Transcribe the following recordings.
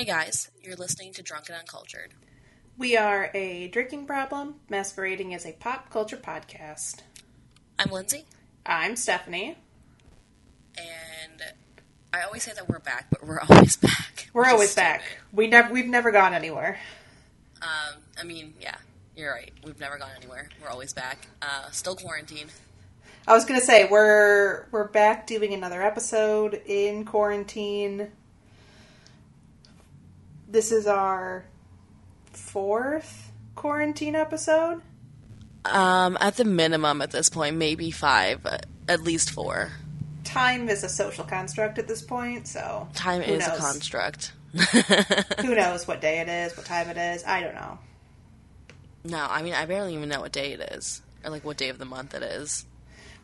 Hey guys, you're listening to Drunk and Uncultured. We are a drinking problem masquerading as a pop culture podcast. I'm Lindsay, I'm Stephanie. and I always say that we're back, but we're always back. We're always back. stupid. We never we've never gone anywhere. Um, I mean, yeah, you're right. We've never gone anywhere. We're always back. Uh, still quarantined. I was gonna say we're we're back doing another episode in quarantine. This is our fourth quarantine episode. Um, at the minimum at this point, maybe five, at least four. Time is a social construct at this point, so Time is a construct. Who knows what day it is, what time it is? I don't know. no, I mean, I barely even know what day it is, or like what day of the month it is.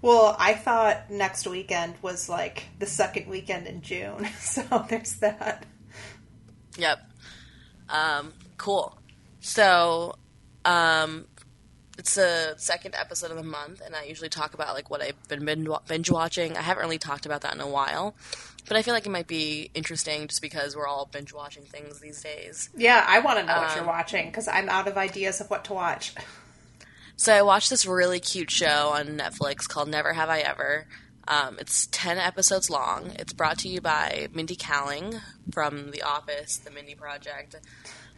Well, I thought next weekend was like the second weekend in June, so there's that. Yep. Um, cool. So, um, it's the second episode of the month, and I usually talk about like what I've been binge watching. I haven't really talked about that in a while, but I feel like it might be interesting just because we're all binge watching things these days. Yeah, I want to know what you're Um, watching because I'm out of ideas of what to watch. So I watched this really cute show on Netflix called Never Have I Ever. Um, it's 10 episodes long. It's brought to you by Mindy Kaling from The Office, The Mindy Project.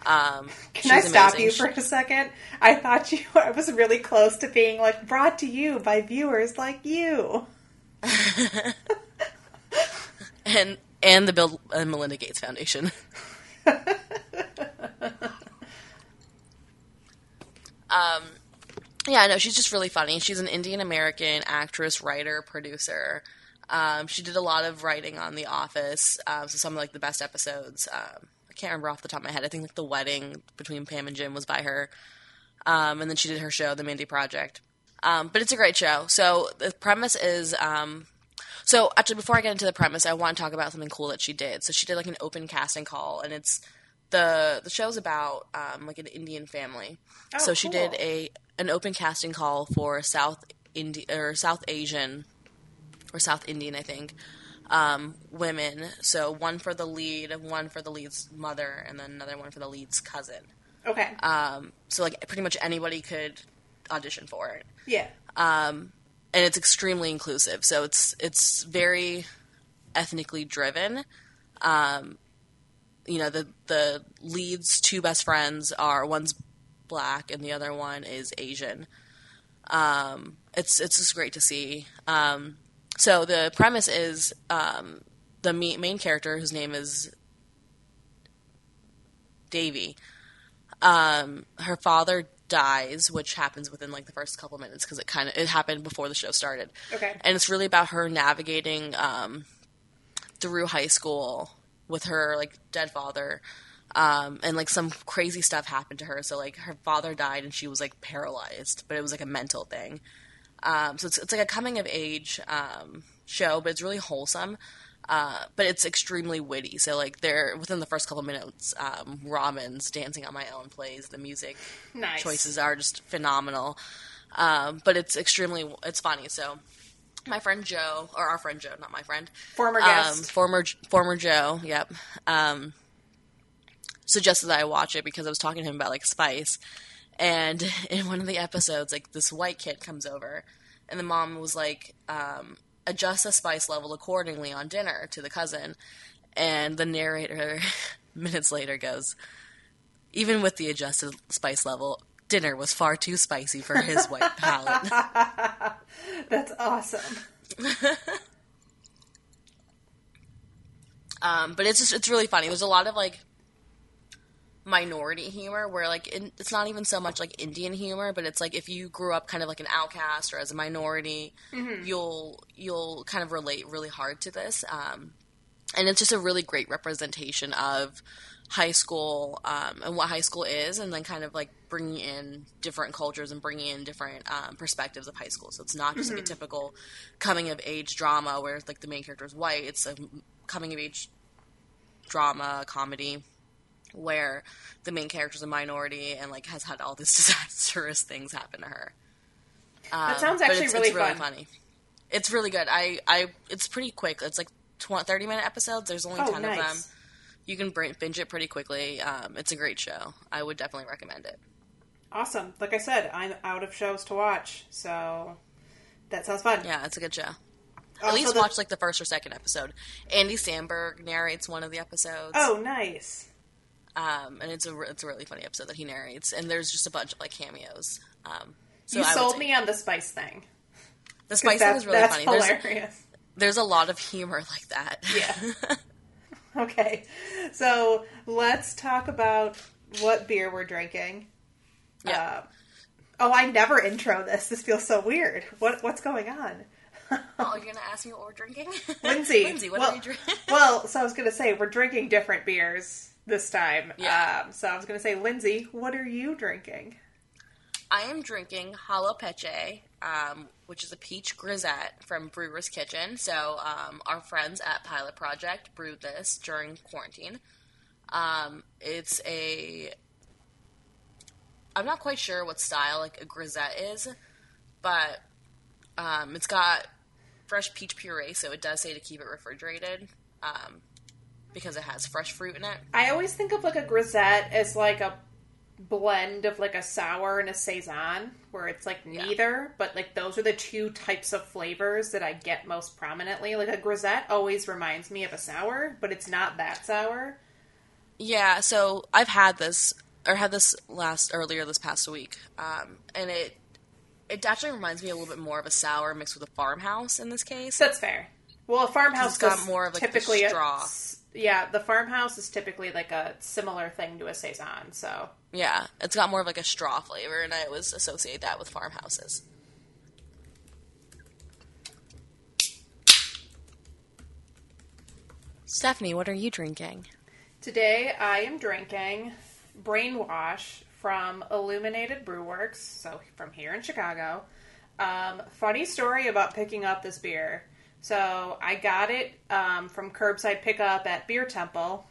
Um, Can I stop amazing. you for a second? I thought you I was really close to being like brought to you by viewers like you. and and the Bill and Melinda Gates Foundation. um, yeah, no, she's just really funny. She's an Indian American actress, writer, producer. Um, she did a lot of writing on The Office, um, so some of like the best episodes. Um, I can't remember off the top of my head. I think like the wedding between Pam and Jim was by her, um, and then she did her show, The Mindy Project. Um, but it's a great show. So the premise is um, so actually, before I get into the premise, I want to talk about something cool that she did. So she did like an open casting call, and it's the the show's about um, like an Indian family. Oh, so she did a an open casting call for South Indi- or South Asian or South Indian, I think, um, women. So one for the lead, one for the lead's mother, and then another one for the lead's cousin. Okay. Um, so like pretty much anybody could audition for it yeah. um, and it's extremely inclusive. So it's it's very ethnically driven. Um, you know, the the lead's two best friends are one's black and the other one is Asian. Um, it's it's just great to see. Um, so the premise is um, the me- main character, whose name is Devi. Um, her father dies, which happens within like the first couple minutes because it kind of it happened before the show started, Okay. and it's really about her navigating um, through high school with her like dead father. Um, and like some crazy stuff happened to her. So like her father died and she was like paralyzed, but it was like a mental thing. Um, so it's, it's like a coming of age um, show, but it's really wholesome. Uh, but it's extremely witty. So like there within the first couple minutes, um, Robyn's dancing on my own plays. The music Nice. choices are just phenomenal. Um, but it's extremely it's funny. So my friend Joe, or our friend Joe, not my friend, Former um, guest. former former Joe, yep, um, suggested that I watch it because I was talking to him about like Spice, and in one of the episodes, like this white kid comes over, and the mom was like, um, adjust the spice level accordingly on dinner to the cousin, and the narrator minutes later goes, even with the adjusted spice level. Dinner was far too spicy for his white palate. That's awesome. Um, but it's just it's really funny. There's a lot of like minority humor where like in, it's not even so much like Indian humor, but it's like if you grew up kind of like an outcast or as a minority, you'll you'll kind of relate really hard to this. Um, and it's just a really great representation of high school um, and what high school is, and then kind of like bringing in different cultures and bringing in different um, perspectives of high school. So it's not just like a typical coming of age drama where like the main character is white. It's a coming of age drama comedy where the main character is a minority and like has had all these disastrous things happen to her. That Um, sounds actually it's, really it's really fun. funny. It's really good. I, I it's pretty quick. It's like tw- 30 minute episodes. There's only Oh, 10 of them. you can binge it pretty quickly. Um, it's a great show. I would definitely recommend it. Awesome. Like I said, I'm out of shows to watch, so that sounds fun. Yeah, it's a good show. At least the- watch like the first or second episode. Andy Samberg narrates one of the episodes. Oh, nice. Um, and it's a it's a really funny episode that he narrates, and there's just a bunch of like cameos. Um, so you I sold me on the spice thing. The spice thing is really that's funny. There's, hilarious. there's a lot of humor like that. Yeah. Okay, so let's talk about what beer we're drinking. Yeah. Uh, oh, I never intro this. This feels so weird. What what's going on? oh, you're gonna ask me what we're drinking, Lindsay, Lindsay, what well, are you drinking? well, so I was going to say we're drinking different beers this time. Yeah. Um, so I was going to say, Lindsay, what are you drinking? I am drinking Jalapeche, um, which is a peach grisette from Brewer's Kitchen. So um, our friends at Pilot Project brewed this during quarantine. Um, it's a I'm not quite sure what style like a grisette is, but um, it's got fresh peach puree, so it does say to keep it refrigerated um, because it has fresh fruit in it. I always think of like a grisette as like a blend of like a sour and a saison, where it's like Yeah. neither, but like those are the two types of flavors that I get most prominently. Like a grisette always reminds me of a sour, but it's not that sour. Yeah, so I've had this or had this last earlier this past week, um, and it it actually reminds me a little bit more of a sour mixed with a farmhouse in this case. That's fair. Well, a farmhouse got more of, like, typically a- straw. Yeah, the farmhouse is typically like a similar thing to a saison. So Yeah, it's got more of like a straw flavor, and I always associate that with farmhouses. Stephanie, what are you drinking? Today I am drinking Brainwash from Illuminated Brewworks, so from here in Chicago. Um, funny story about picking up this beer. So I got it um, from curbside pickup at Beer Temple,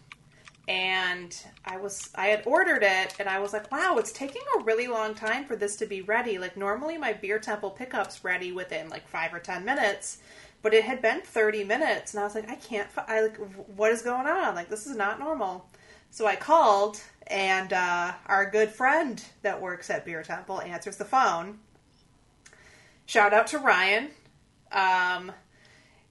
and I was I had ordered it, and I was like, wow, it's taking a really long time for this to be ready. Like normally my Beer Temple pickup's ready within like five or ten minutes, but it had been thirty minutes, and I was like, I can't. fi- I like, what is going on? Like this is not normal. So I called, and uh, our good friend that works at Beer Temple answers the phone. Shout out to Ryan. Um,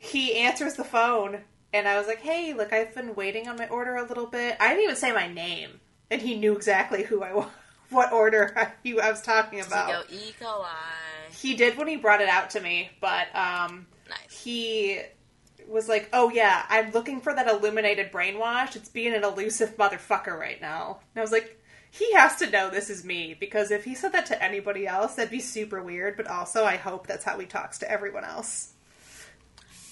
he answers the phone, and I was like, "Hey, look, I've been waiting on my order a little bit." I didn't even say my name, and he knew exactly who I was, what order I, I was talking about. E. coli. He did when he brought it out to me, but um, Nice. he was like, "Oh yeah, I'm looking for that illuminated brainwash. It's being an elusive motherfucker right now." And I was like, "He has to know this is me because if he said that to anybody else, that'd be super weird. But also, I hope that's how he talks to everyone else."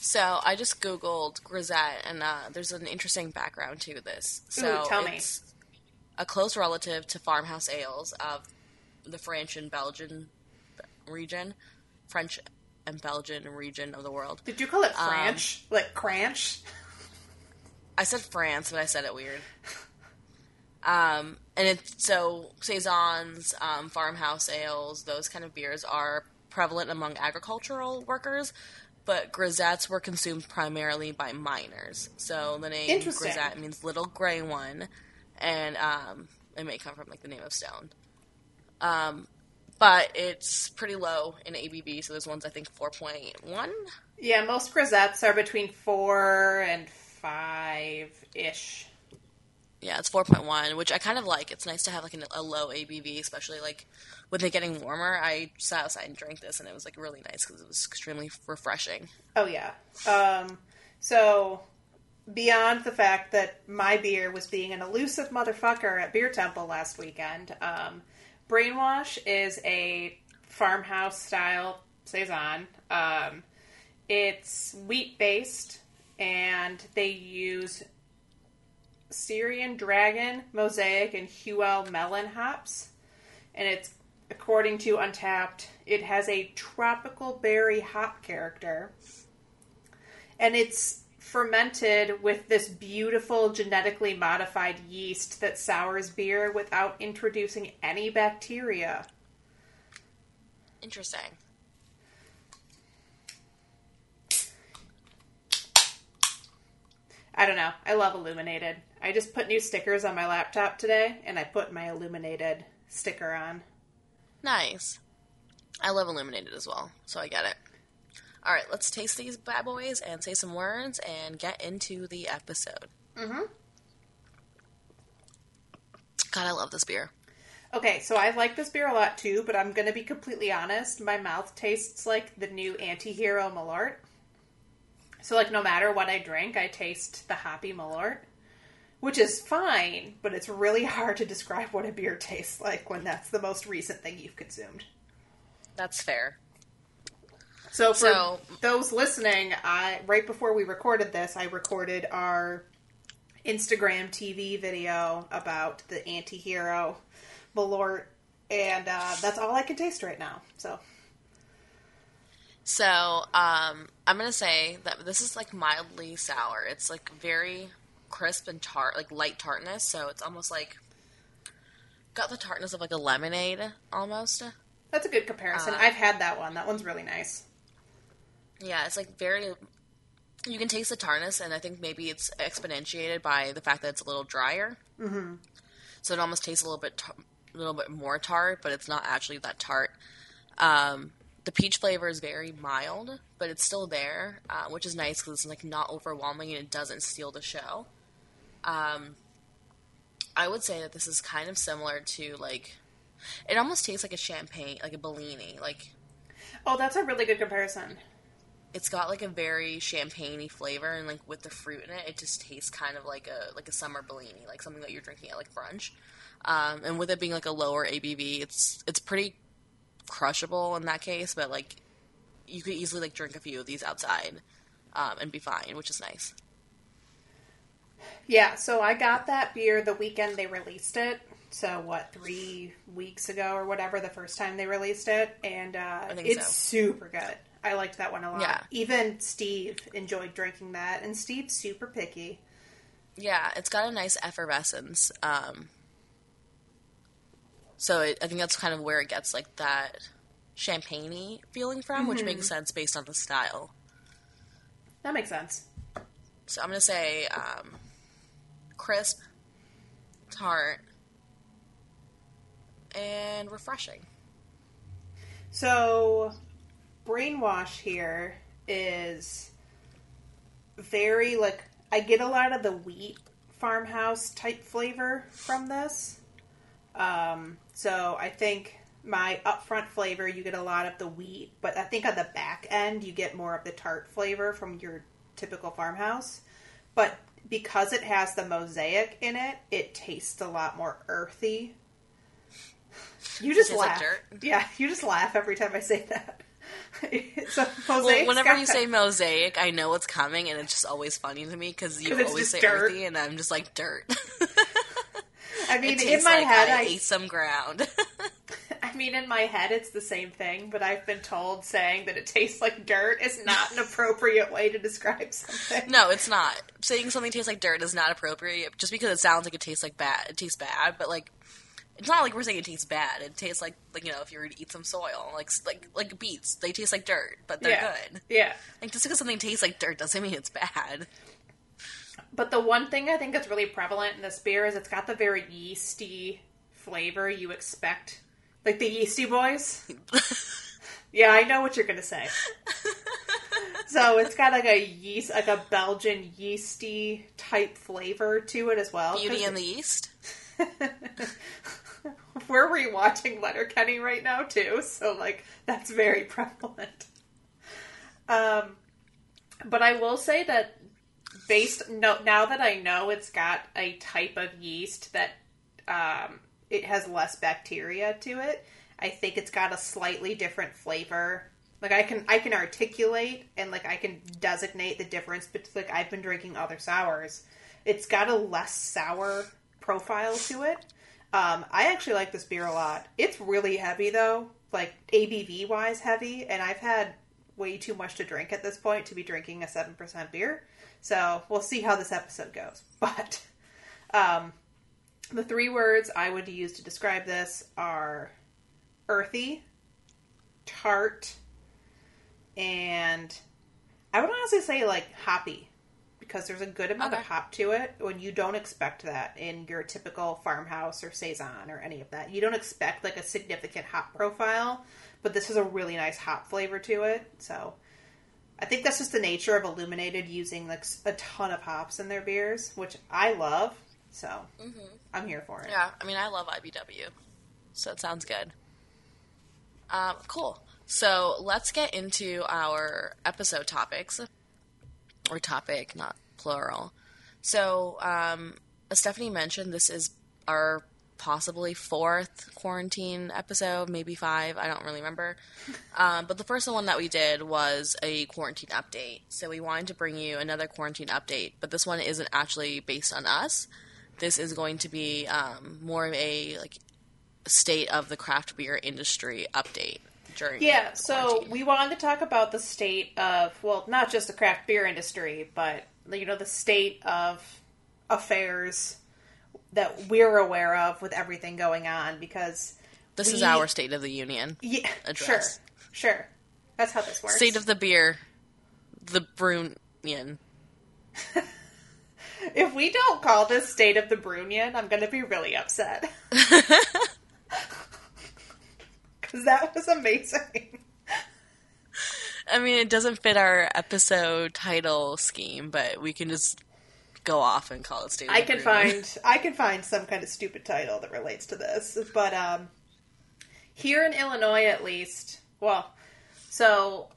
So I just googled grisette, and uh, there's an interesting background to this. So Ooh, tell me. a close relative to farmhouse ales of the French and Belgian region, French and Belgian region of the world. Did you call it Um, French? like cranch? I said France, but I said it weird. Um, and it's so saisons, um, farmhouse ales, those kind of beers are prevalent among agricultural workers, but grisettes were consumed primarily by miners. So the name grisette means little gray one, and um, it may come from like the name of stone. Um, but it's pretty low in ABV, so there's ones I think four point one. Yeah, most grisettes are between four and five ish. Yeah, it's 4.1, which I kind of like. It's nice to have like an, a low ABV, especially like with it getting warmer. I sat outside and drank this, and it was like really nice because it was extremely refreshing. Oh yeah. Um, so beyond the fact that my beer was being an elusive motherfucker at Beer Temple last weekend, um, Brainwash is a farmhouse style saison. Um, it's wheat based, and they use Syrian Dragon, Mosaic, and Huell Melon hops. And it's, according to Untappd, it has a tropical berry hop character. And it's fermented with this beautiful genetically modified yeast that sours beer without introducing any bacteria. Interesting. I don't know. I love Illuminated. I just put new stickers on my laptop today, and I put my illuminated sticker on. Nice. I love illuminated as well, so I get it. All right, let's taste these bad boys and say some words and get into the episode. Mm-hmm. God, I love this beer. Okay, so I like this beer a lot too, but I'm gonna be completely honest. My mouth tastes like the new anti-hero Malort. So like no matter what I drink, I taste the hoppy Malort. Which is fine, but it's really hard to describe what a beer tastes like when that's the most recent thing you've consumed. That's fair. So for So- those listening, I right before we recorded this, I recorded our Instagram TV video about the anti-hero Malort, and uh, that's all I can taste right now. So So, um, I'm gonna say that this is like mildly sour. It's like very crisp and tart, like light tartness. So it's almost like got the tartness of like a lemonade almost. that's a good comparison. Uh, I've had that one. That one's really nice. Yeah, it's like very. You can taste the tartness, and I think maybe it's exponentiated by the fact that it's a little drier. Mm-hmm. So it almost tastes a little bit, a little bit more tart, but it's not actually that tart. Um, the peach flavor is very mild, but it's still there, uh, which is nice because it's like not overwhelming and it doesn't steal the show. Um, I would say that this is kind of similar to like, it almost tastes like a champagne, like a Bellini, like Oh, that's a really good comparison. it's got like a very champagne flavor and like with the fruit in it it just tastes kind of like a like a summer bellini like something that you're drinking at like brunch um, and with it being like a lower abv it's it's pretty crushable in that case but like you could easily like drink a few of these outside um, and be fine which is nice Yeah, so I got that beer the weekend they released it. So what, three weeks ago or whatever, the first time they released it, and uh, it's so. super good. I liked that one a lot. Yeah. Even Steve enjoyed drinking that, and Steve's super picky. yeah it's got a nice effervescence um, so it, i think that's kind of where it gets like that champagne feeling from which makes sense based on the style That makes sense. So I'm gonna say um, crisp, tart, and refreshing. So, brainwash here is very like I get a lot of the wheat farmhouse type flavor from this. Um, so I think my upfront flavor you get a lot of the wheat, but I think on the back end you get more of the tart flavor from your typical farmhouse. But because it has the mosaic in it, it tastes a lot more earthy. You just laugh. Yeah, you just laugh every time I say that. so Well, whenever got you say mosaic, I know what's coming, and it's just always funny to me because you always say dirt. earthy, and I'm just like dirt. I mean, in my like head, I, I, ate some ground. I mean, in my head, it's the same thing. But I've been told saying that it tastes like dirt is not an appropriate way to describe something. no, it's not. Saying something tastes like dirt is not appropriate just because it sounds like it tastes like bad. It tastes bad, but like. It's not like we're saying it tastes bad. It tastes like, like you know, if you were to eat some soil, like like like beets, they taste like dirt, but they're yeah, good. yeah. Like just because something tastes like dirt doesn't mean it's bad. But the one thing I think that's really prevalent in this beer is it's got the very yeasty flavor you expect, like the yeasty boys. yeah, I know what you're gonna say. so it's got like a yeast, like a Belgian yeasty type flavor to it as well. Beauty and the East. We're rewatching Letterkenny right now too, so like that's very prevalent. Um, but I will say that based no now that I know it's got a type of yeast that um, it has less bacteria to it, I think it's got a slightly different flavor. Like I can I can articulate and like I can designate the difference between like I've been drinking other sours. It's got a less sour profile to it. Um, I actually like this beer a lot. It's really heavy though, like ABV wise heavy, and I've had way too much to drink at this point to be drinking a seven percent beer. So we'll see how this episode goes. But um, the three words I would use to describe this are earthy, tart, and I would honestly say like hoppy because there's a good amount of hop to it when you don't expect that in your typical farmhouse or saison or any of that. You don't expect like a significant hop profile, but this has a really nice hop flavor to it. So I think that's just the nature of Illuminated using like a ton of hops in their beers, which I love. So I'm here for it. Yeah, I mean, I love IBW, so it sounds good. Um, cool. So let's get into our episode topics, or topic, not plural. So, um, as Stephanie mentioned, this is our possibly fourth quarantine episode, maybe five. I don't really remember. Um, but the first one that we did was a quarantine update. So we wanted to bring you another quarantine update, but this one isn't actually based on us. This is going to be um, more of a like state of the craft beer industry update during Yeah, so we wanted to talk about the state of, well, not just the craft beer industry, but, you know, the state of affairs that we're aware of with everything going on because. this is our state of the union. Yeah, address. sure. Sure. That's how this works. State of the beer, the Brunion. if we don't call this State of the Brunion, I'm going to be really upset. Because that was amazing. I mean, it doesn't fit our episode title scheme, but we can just go off and call it state. Of I the can find I can find some kind of stupid title that relates to this, but um, here in Illinois, at least, well, so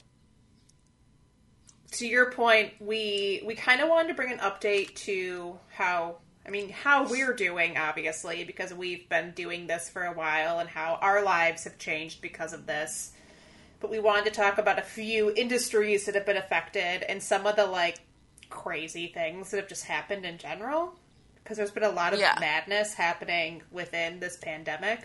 to your point, we we kind of wanted to bring an update to how I mean how we're doing, obviously, because we've been doing this for a while and how our lives have changed because of this. But we wanted to talk about a few industries that have been affected and some of the like crazy things that have just happened in general because there's been a lot of Yeah. madness happening within this pandemic.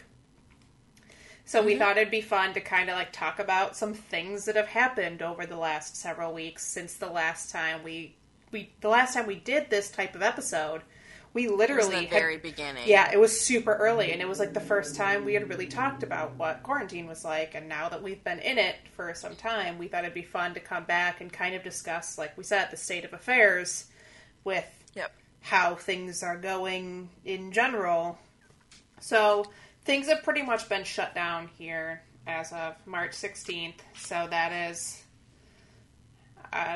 So we mm-hmm. thought it'd be fun to kind of like talk about some things that have happened over the last several weeks since the last time we we the last time we did this type of episode. We literally the had- very beginning. yeah, it was super early, and it was like the first time we had really talked about what quarantine was like. And now that we've been in it for some time, we thought it'd be fun to come back and kind of discuss, like we said, the state of affairs with Yep. how things are going in general. So things have pretty much been shut down here as of March 16th. So that is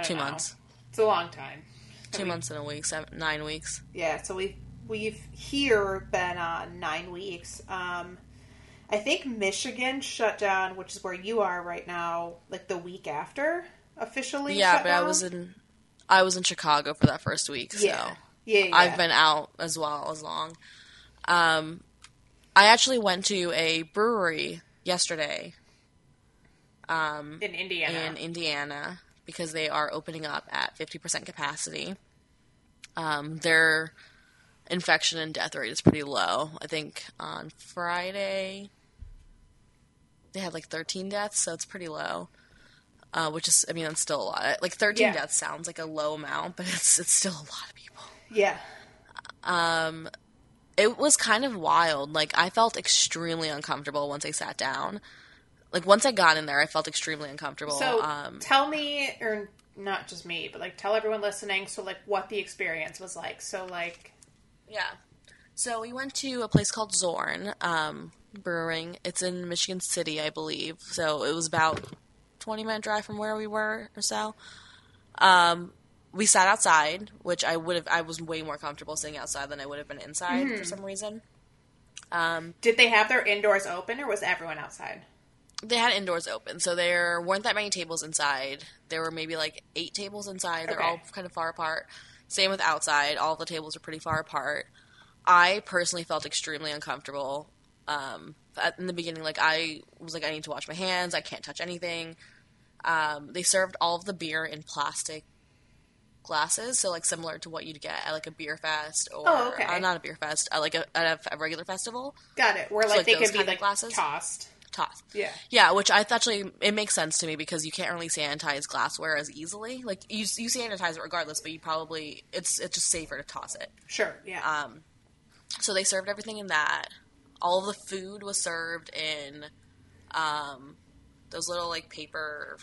Two know. months. It's a long time. Two months and a week. Seven, nine weeks. Yeah, so we've we've here been on nine weeks. Um, I think Michigan shut down, which is where you are right now, like the week after officially. Yeah, but I was in. I was in Chicago for that first week, so Yeah, yeah, yeah. I've been out as well as long. Um, I actually went to a brewery yesterday um, in Indiana. in Indiana because they are opening up at 50% capacity. Um, their infection and death rate is pretty low. I think on Friday they had like 13 deaths, so it's pretty low. Uh, which is, I mean, that's still a lot. Like 13 Yeah. deaths sounds like a low amount, but it's it's still a lot of people. yeah, Um, it was kind of wild. Like I felt extremely uncomfortable once I sat down. Like once I got in there, I felt extremely uncomfortable. so um, tell me, or not just me, but like tell everyone listening. So like what the experience was like. So like yeah. So we went to a place called Zorn um, Brewing. It's in Michigan City, I believe. So it was about twenty minute drive from where we were or so. Um, we sat outside, which I would have. I was way more comfortable sitting outside than I would have been inside for some reason. Um, did they have their indoors open, or was everyone outside? they had indoors open, so there weren't that many tables inside. There were maybe like eight tables inside. They're Okay. all kind of far apart. Same with outside. All the tables are pretty far apart. I personally felt extremely uncomfortable um, in the beginning. Like I was like, I need to wash my hands. I can't touch anything. Um, they served all of the beer in plastic glasses, so like similar to what you'd get at like a beer fest or Oh, okay. uh, not a beer fest, uh, like a, at a, a regular festival. Got it. Where So, like, like, they could be like glasses? tossed. Toss. Yeah. Yeah, which I actually it makes sense to me because you can't really sanitize glassware as easily. Like you you sanitize it regardless, but you probably it's it's just safer to toss it. Sure. Yeah. Um, so they served everything in that. All of the food was served in um, those little like paper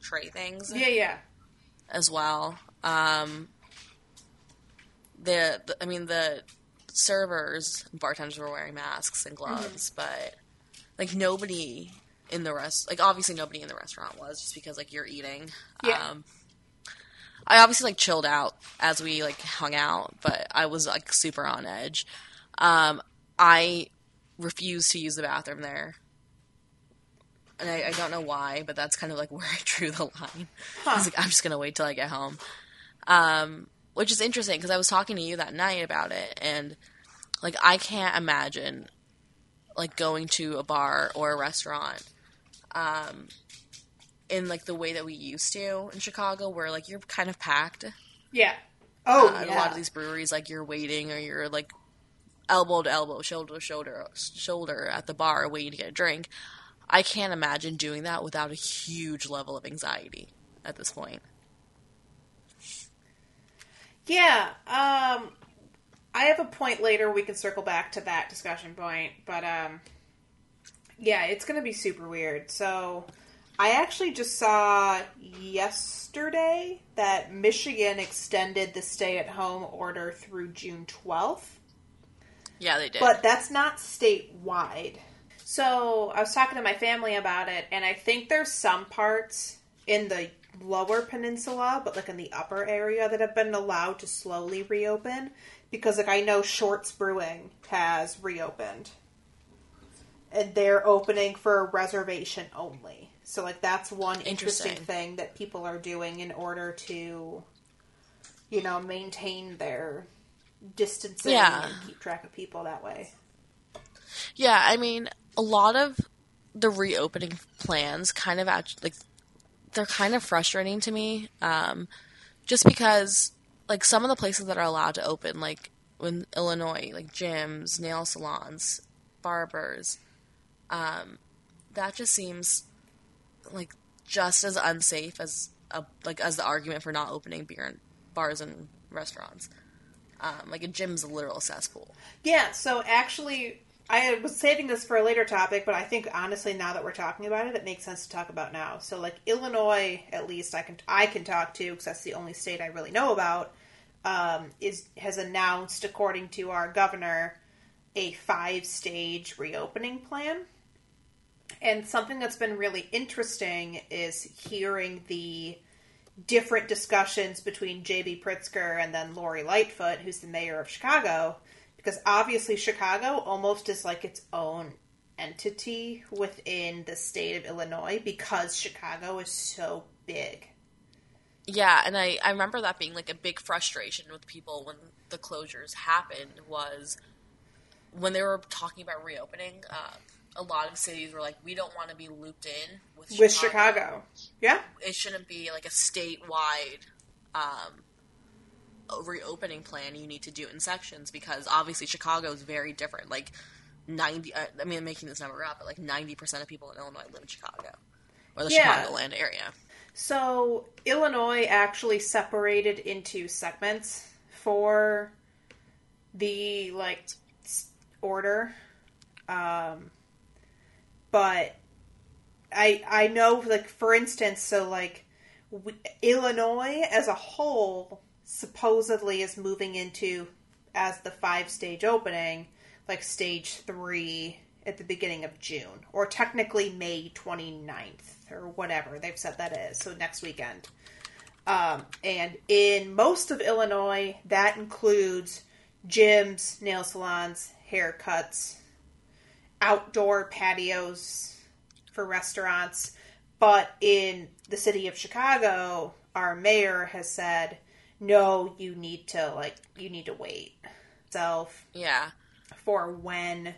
tray things yeah. Yeah. As well. Um, the, the I mean the servers, bartenders were wearing masks and gloves, but like nobody in the rest, like obviously nobody in the restaurant was, just because like you're eating. Yeah. Um, I obviously like chilled out as we like hung out, but I was like super on edge. Um, I refused to use the bathroom there. And I, I don't know why, but that's kind of like where I drew the line. I was like, I'm just gonna wait till I get home. Um, which is interesting because I was talking to you that night about it, and like I can't imagine like going to a bar or a restaurant, um, in like the way that we used to in Chicago, where like you're kind of packed. Yeah. Oh, Uh, yeah. A lot of these breweries, like you're waiting or you're like elbow to elbow, shoulder to shoulder, shoulder at the bar waiting to get a drink. I can't imagine doing that without a huge level of anxiety at this point. Yeah. Um, I have a point later. We can circle back to that discussion point, but um, yeah, it's going to be super weird. So, I actually just saw yesterday that Michigan extended the stay-at-home order through June twelfth. Yeah, they did. But that's not statewide. So I was talking to my family about it, and I think there's some parts in the lower peninsula, but like in the upper area, that have been allowed to slowly reopen. Because like I know Shorts Brewing has reopened, and they're opening for reservation only. So like that's one interesting, Interesting. thing that people are doing in order to, you know, maintain their distancing Yeah. and keep track of people that way. Yeah, I mean, a lot of the reopening plans kind of act like they're kind of frustrating to me. Um, just because, like, some of the places that are allowed to open, like in Illinois, like gyms, nail salons, barbers, um, that just seems like just as unsafe as a, like as the argument for not opening beer and bars and restaurants. Um, like a gym's a literal cesspool. Yeah, so actually, I was saving this for a later topic, but I think honestly, now that we're talking about it, it makes sense to talk about now. So, like Illinois, at least I can I can talk to because that's the only state I really know about. Um, is has announced, according to our governor, a five stage reopening plan. And something that's been really interesting is hearing the different discussions between J.B. Pritzker and then Lori Lightfoot, who's the mayor of Chicago, because obviously Chicago almost is like its own entity within the state of Illinois because Chicago is so big. Yeah, and I, I remember that being like a big frustration with people when the closures happened was when they were talking about reopening. Uh, a lot of cities were like, we don't want to be looped in with With Chicago. Yeah. It shouldn't be like a statewide um, reopening plan. You need to do in sections because obviously Chicago is very different. Like ninety, uh, I mean, I'm making this number up, but like ninety percent of people in Illinois live in Chicago or the Yeah. Chicagoland area. So Illinois actually separated into segments for the like order, um, but I I know like for instance, so like w Illinois as a whole supposedly is moving into as the five stage opening, like stage three at the beginning of June, or technically May 29th, or whatever they've said that is. So next weekend. Um, and in most of Illinois, that includes gyms, nail salons, haircuts, outdoor patios for restaurants. But in the city of Chicago, our mayor has said, no, you need to like you need to wait. Self Yeah. for when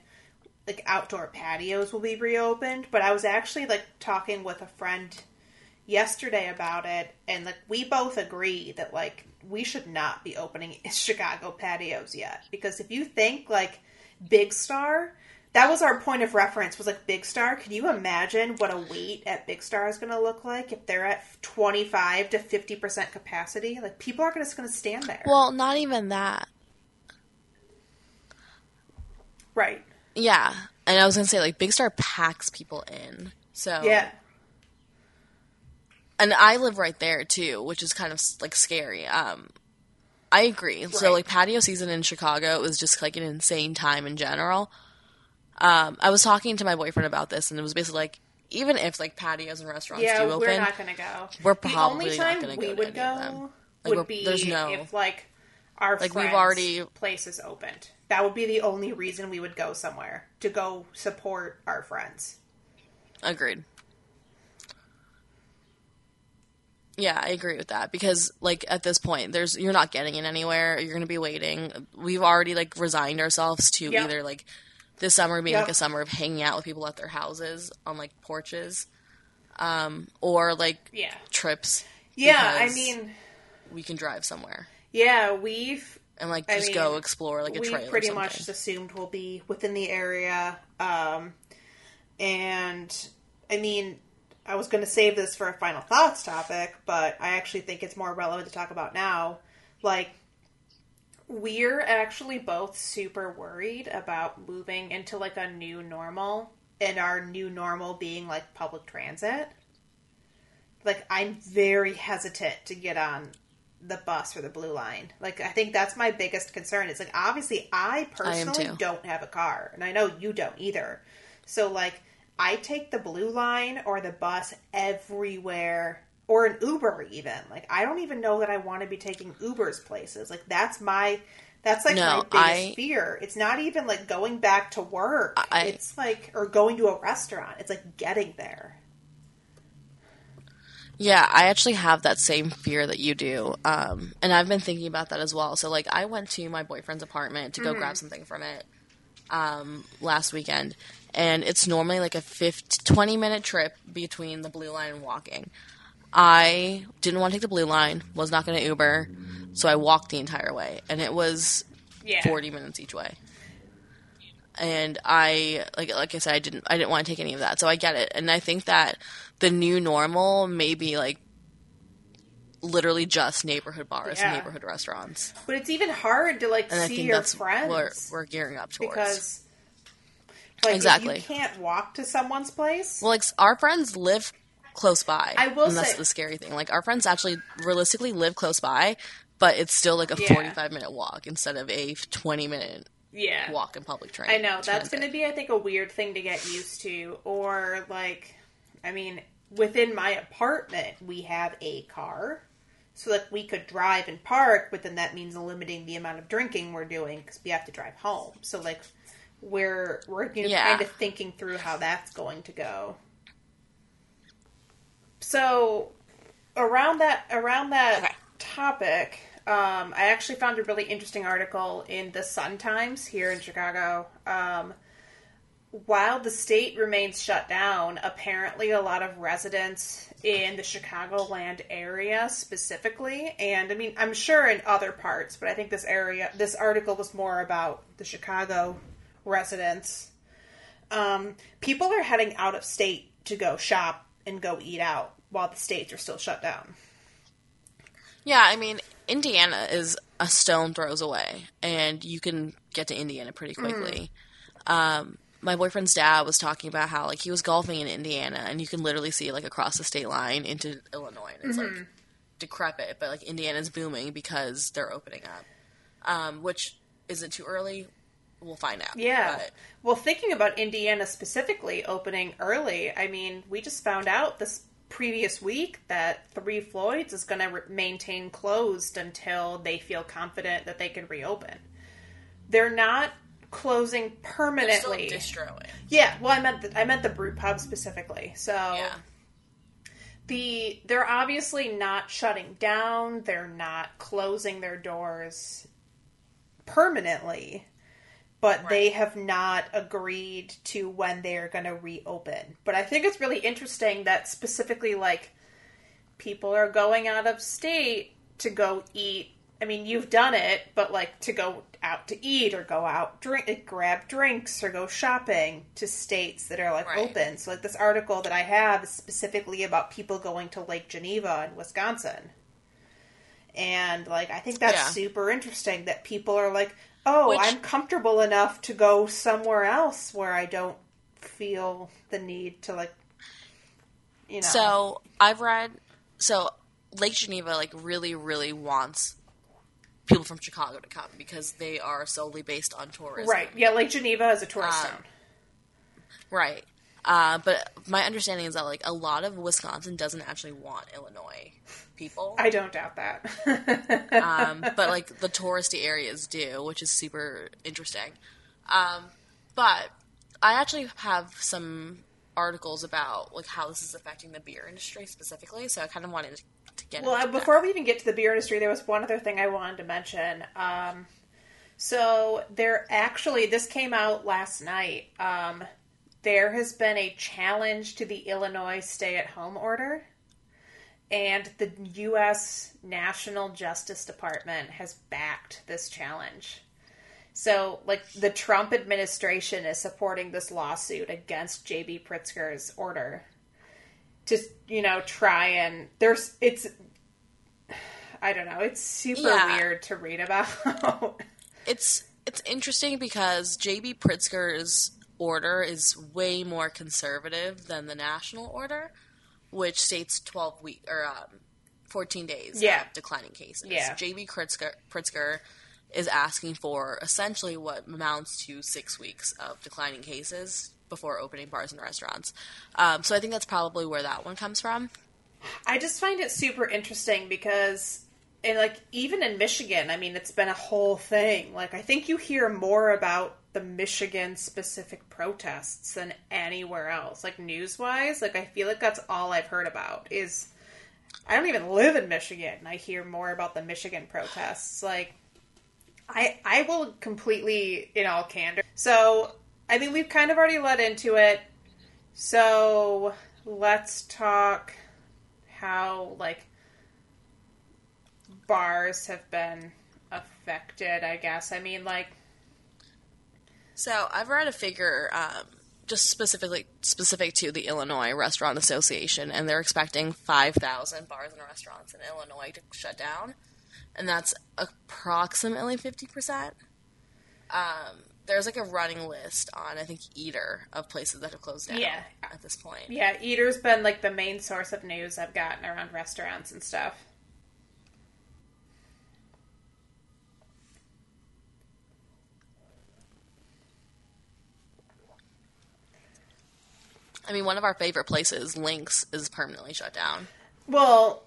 like outdoor patios will be reopened. But I was actually like talking with a friend yesterday about it, and like we both agree that like we should not be opening Chicago patios yet because if you think like Big Star. That was our point of reference. Was like Big Star. Can you imagine what a wait at Big Star is going to look like if they're at twenty five to fifty percent capacity? Like people are just going to stand there, Well, not even that. right? Yeah, and I was gonna say like Big Star packs people in, so Yeah, and I live right there too, which is kind of like scary. Um, I agree. So like patio season in Chicago was just like an insane time in general. Um, I was talking to my boyfriend about this, and it was basically like even if like patios and restaurants Yeah, do open, we're not going to go. We're the probably only not gonna we go to would any of go them. Like, would be there's no- if like our Like, we've already- places opened. That would be the only reason we would go somewhere to go support our friends. Agreed. Yeah, I agree with that because like at this point there's you're not getting it anywhere. You're going to be waiting. We've already like resigned ourselves to Yep. either like this summer being Yep. like a summer of hanging out with people at their houses on like porches um or like Yeah. trips. Yeah, I mean, we can drive somewhere yeah, we've and like I just mean, go explore like a we trail or pretty much assumed we'll be within the area. Um, and I mean, I was going to save this for a final thoughts topic, but I actually think it's more relevant to talk about now. Like, we're actually both super worried about moving into like a new normal, and our new normal being like public transit. Like, I'm very hesitant to get on the bus or the blue line. Like, I think that's my biggest concern. It's like, obviously, I personally too. don't have a car, and I know you don't either. So, like, I take the blue line or the bus everywhere, or an Uber even. Like, I don't even know that I want to be taking Ubers places. Like, that's my. That's like No, my biggest I- fear. It's not even like going back to work. I- it's like or going to a restaurant. It's like getting there. Yeah, I actually have that same fear that you do. Um, and I've been thinking about that as well. So, like, I went to my boyfriend's apartment to go grab something from it um, last weekend. And it's normally like a 50, 20 minute trip between the blue line and walking. I didn't want to take the blue line, was not going to Uber. So I walked the entire way. And it was Yeah. 40 minutes each way. And I like like I said I didn't I didn't want to take any of that. So I get it. And I think that the new normal may be like literally just neighborhood bars Yeah. and neighborhood restaurants. But it's even hard to like And I see think your that's friends what we're gearing up towards. because like Exactly. you can't walk to someone's place. well, like our friends live close by. I will and that's say- the scary thing. Like our friends actually realistically live close by, but it's still like a Yeah. 45 minute walk instead of a 20 minute yeah, walk in public train. I know that's going to be, I think, a weird thing to get used to. Or like, I mean, within my apartment, we have a car, so like we could drive and park, but then that means limiting the amount of drinking we're doing because we have to drive home. So like, we're we're you know, Yeah. kind of thinking through how that's going to go. So around that around that Okay. topic, um, I actually found a really interesting article in the Sun Times here in Chicago. Um, while the state remains shut down, apparently a lot of residents in the Chicagoland area specifically, and I mean, I'm sure in other parts, but I think this area, this article was more about the Chicago residents. Um, people are heading out of state to go shop and go eat out while the states are still shut down. Yeah, I mean, Indiana is a stone throws away, and you can get to Indiana pretty quickly. Um, my boyfriend's dad was talking about how like he was golfing in Indiana, and you can literally see like across the state line into Illinois. And it's like decrepit, but like Indiana's booming because they're opening up. Um, which isn't too early. We'll find out. Yeah. But, Well, thinking about Indiana specifically opening early, I mean, we just found out this previous week that Three Floyds is going to re- maintain closed until they feel confident that they can reopen. They're not closing permanently. distroing. yeah, well, I meant the, I meant the brew pub specifically. So Yeah. the they're obviously not shutting down. They're not closing their doors permanently, but they have not agreed to when they are going to reopen. But I think it's really interesting that specifically, like, people are going out of state to go eat. I mean, you've done it, but like to go out to eat or go out drink, grab drinks or go shopping to states that are like Right. open. So, like this article that I have is specifically about people going to Lake Geneva in Wisconsin, and like I think that's Yeah. super interesting that people are like, oh, Which- I'm comfortable enough to go somewhere else where I don't feel the need to like, you know. So I've read so Lake Geneva like really really wants people from Chicago to come because they are solely based on tourism. Right. Yeah, Lake Geneva is a tourist Um, town. Right. Uh, but my understanding is that like a lot of Wisconsin doesn't actually want Illinois people, I don't doubt that. um, but like the touristy areas do, which is super interesting. Um, but I actually have some articles about like how this is affecting the beer industry specifically, so I kind of wanted to get Well, into uh, that. before we even get to the beer industry, there was one other thing I wanted to mention. Um, so there actually, this came out last night. Um, there has been a challenge to the Illinois stay-at-home order, and the U.S. National Justice Department has backed this challenge. So, like, the Trump administration is supporting this lawsuit against J.B. Pritzker's order to, you know, try and there's it's I don't know, it's super Yeah. weird to read about. it's it's interesting because JB Pritzker's order is way more conservative than the national order, which states twelve week or um, fourteen days Yeah. of declining cases. Yeah. JB Pritzker, Pritzker is asking for essentially what amounts to six weeks of declining cases before opening bars and restaurants. Um, so I think that's probably where that one comes from. I just find it super interesting because and like even in Michigan, I mean it's been a whole thing. Like I think you hear more about the Michigan specific protests than anywhere else. Like news wise, like I feel like that's all I've heard about is I don't even live in Michigan. I hear more about the Michigan protests. Like I I will completely in all candor. So I mean we've kind of already led into it. So let's talk how like bars have been affected, I guess. I mean like So I've read a figure um, just specifically specific to the Illinois Restaurant Association, and they're expecting five thousand bars and restaurants in Illinois to shut down, and that's approximately fifty percent. Um, there's like a running list on I think Eater of places that have closed down Yeah. at this point. yeah, Eater's been like the main source of news I've gotten around restaurants and stuff. I mean, one of our favorite places, Links, is permanently shut down. Well,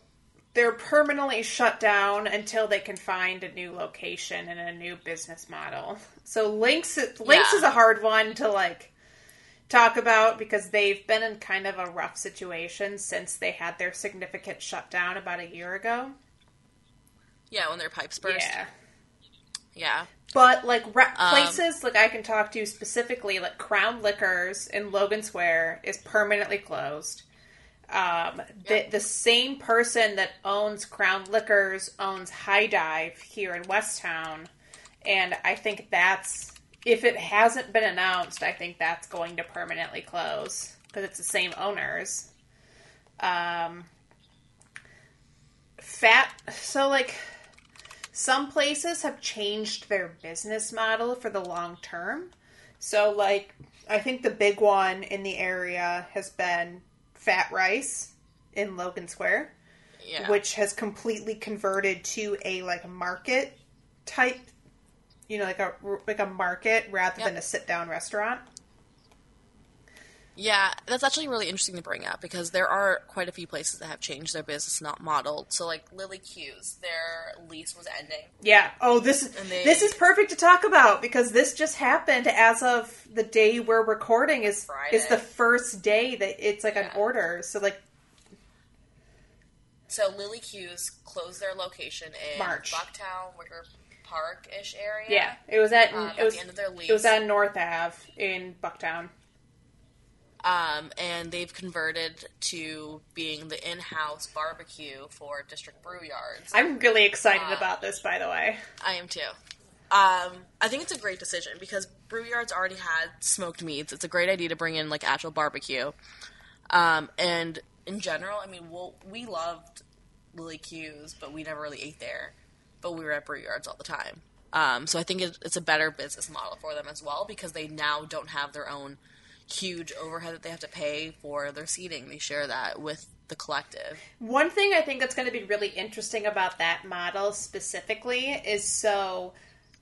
they're permanently shut down until they can find a new location and a new business model. So Links Links Yeah. is a hard one to like talk about because they've been in kind of a rough situation since they had their significant shutdown about a year ago. Yeah, when their pipes burst. Yeah. Yeah. But like re- Um, places like I can talk to specifically, like Crown Liquors in Logan Square is permanently closed. Um, the the same person that owns Crown Liquors owns High Dive here in Westtown, and I think that's if it hasn't been announced, I think that's going to permanently close because it's the same owners. Um, fat. So like some places have changed their business model for the long term. So, like, I think the big one in the area has been Fat Rice in Logan Square, Yeah. which has completely converted to a like market type, you know, like a like a market rather Yep. than a sit down restaurant. Yeah, that's actually really interesting to bring up because there are quite a few places that have changed their business not model. So like Lily Q's, their lease was ending. Yeah. Oh, this is they- this is perfect to talk about because this just happened as of the day we're recording is Friday. is the first day that it's like an order. So like So Lily Q's closed their location in March. Bucktown, Wicker Park ish area. Yeah, it was at Um, it at was the end of their lease. it was at North Ave in Bucktown. Um, and they've converted to being the in-house barbecue for District Brew Yards. I'm really excited Uh, about this, by the way. I am too. Um, I think it's a great decision because Brew Yards already had smoked meats. It's a great idea to bring in like actual barbecue. Um, and in general, I mean, we'll, we loved Lily Q's, but we never really ate there. But we were at Brew Yards all the time. Um, so I think it, it's a better business model for them as well because they now don't have their own huge overhead that they have to pay for their seating. They share that with the collective. One thing I think that's going to be really interesting about that model specifically is so,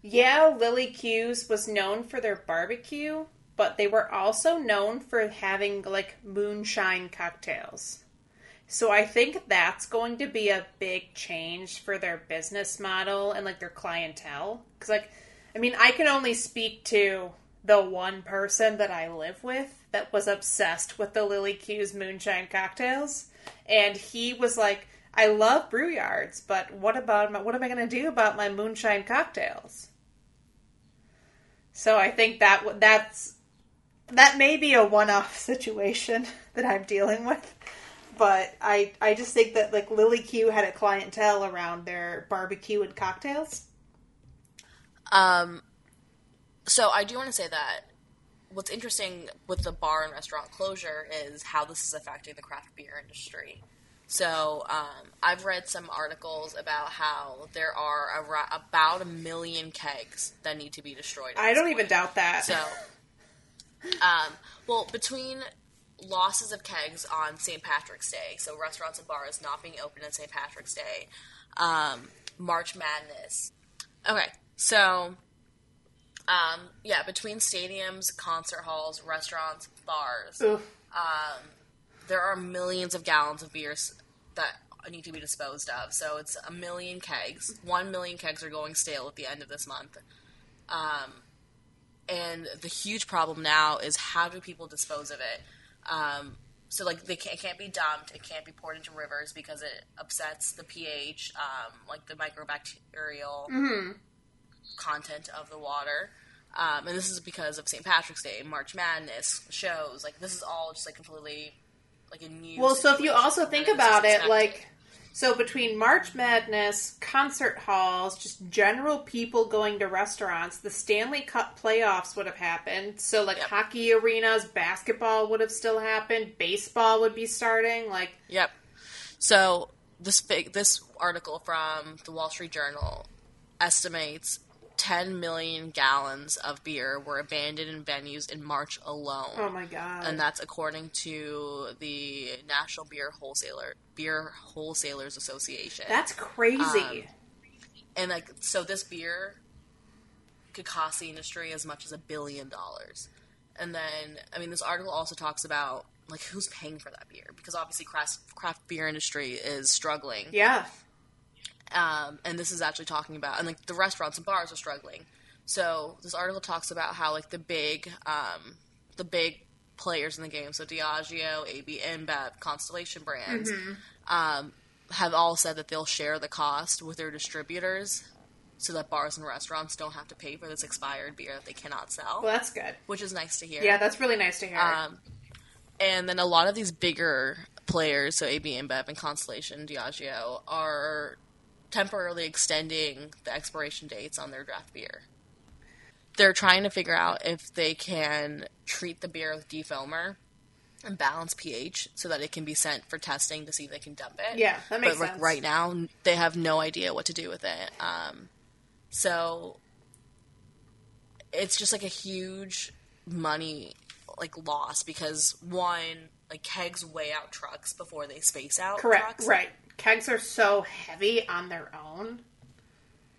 yeah, Lily Q's was known for their barbecue, but they were also known for having like moonshine cocktails. So I think that's going to be a big change for their business model and like their clientele. Because like, I mean, I can only speak to the one person that I live with that was obsessed with the Lily Q's moonshine cocktails, and he was like, "I love brew yards, but what about my, what am I going to do about my moonshine cocktails?" So I think that that's that may be a one-off situation that I'm dealing with but I I just think that like Lily Q had a clientele around their barbecue and cocktails. Um, so I do want to say that what's interesting with the bar and restaurant closure is how this is affecting the craft beer industry. So um, I've read some articles about how there are a, about a million kegs that need to be destroyed. I don't point. even doubt that. So, um, well, between losses of kegs on St. Patrick's Day, so restaurants and bars not being open on St. Patrick's Day, um, March Madness. Okay, so um, yeah, between stadiums, concert halls, restaurants, bars, um, there are millions of gallons of beers that need to be disposed of. So it's a million kegs. One million kegs are going stale at the end of this month. Um, and the huge problem now is how do people dispose of it? Um, so like they can't, it can't be dumped. It can't be poured into rivers because it upsets the pH, um, like the microbacterial mm-hmm. Content of the water. Um, and this is because of St. Patrick's Day, March Madness shows. Like this is all just like completely like a new. Well, so if you also think about it, like so between March Madness, concert halls, just general people going to restaurants, the Stanley Cup playoffs would have happened. So like yep. hockey arenas, basketball would have still happened, baseball would be starting. Like yep. So this this article from the Wall Street Journal estimates 10 million gallons of beer were abandoned in venues in March alone. Oh my god. And that's according to the National Beer Wholesaler Beer Wholesalers Association. That's crazy. Um, and like so this beer could cost the industry as much as a billion dollars. And then I mean this article also talks about like who's paying for that beer because obviously craft craft beer industry is struggling. Yeah. Um, and this is actually talking about, and like the restaurants and bars are struggling. So this article talks about how like the big, um, the big players in the game, so Diageo, AB InBev, Constellation Brands, mm-hmm. um, have all said that they'll share the cost with their distributors so that bars and restaurants don't have to pay for this expired beer that they cannot sell. Well, that's good. Which is nice to hear. Yeah, that's really nice to hear. Um, and then a lot of these bigger players, so AB InBev and Constellation, Diageo, are temporarily extending the expiration dates on their draft beer. They're trying to figure out if they can treat the beer with defoamer and balance pH so that it can be sent for testing to see if they can dump it. Yeah, that makes but sense. right now, they have no idea what to do with it. Um, so it's just like a huge money like loss because one like kegs weigh out trucks before they space out. Correct. Trucks. Right kegs are so heavy on their own.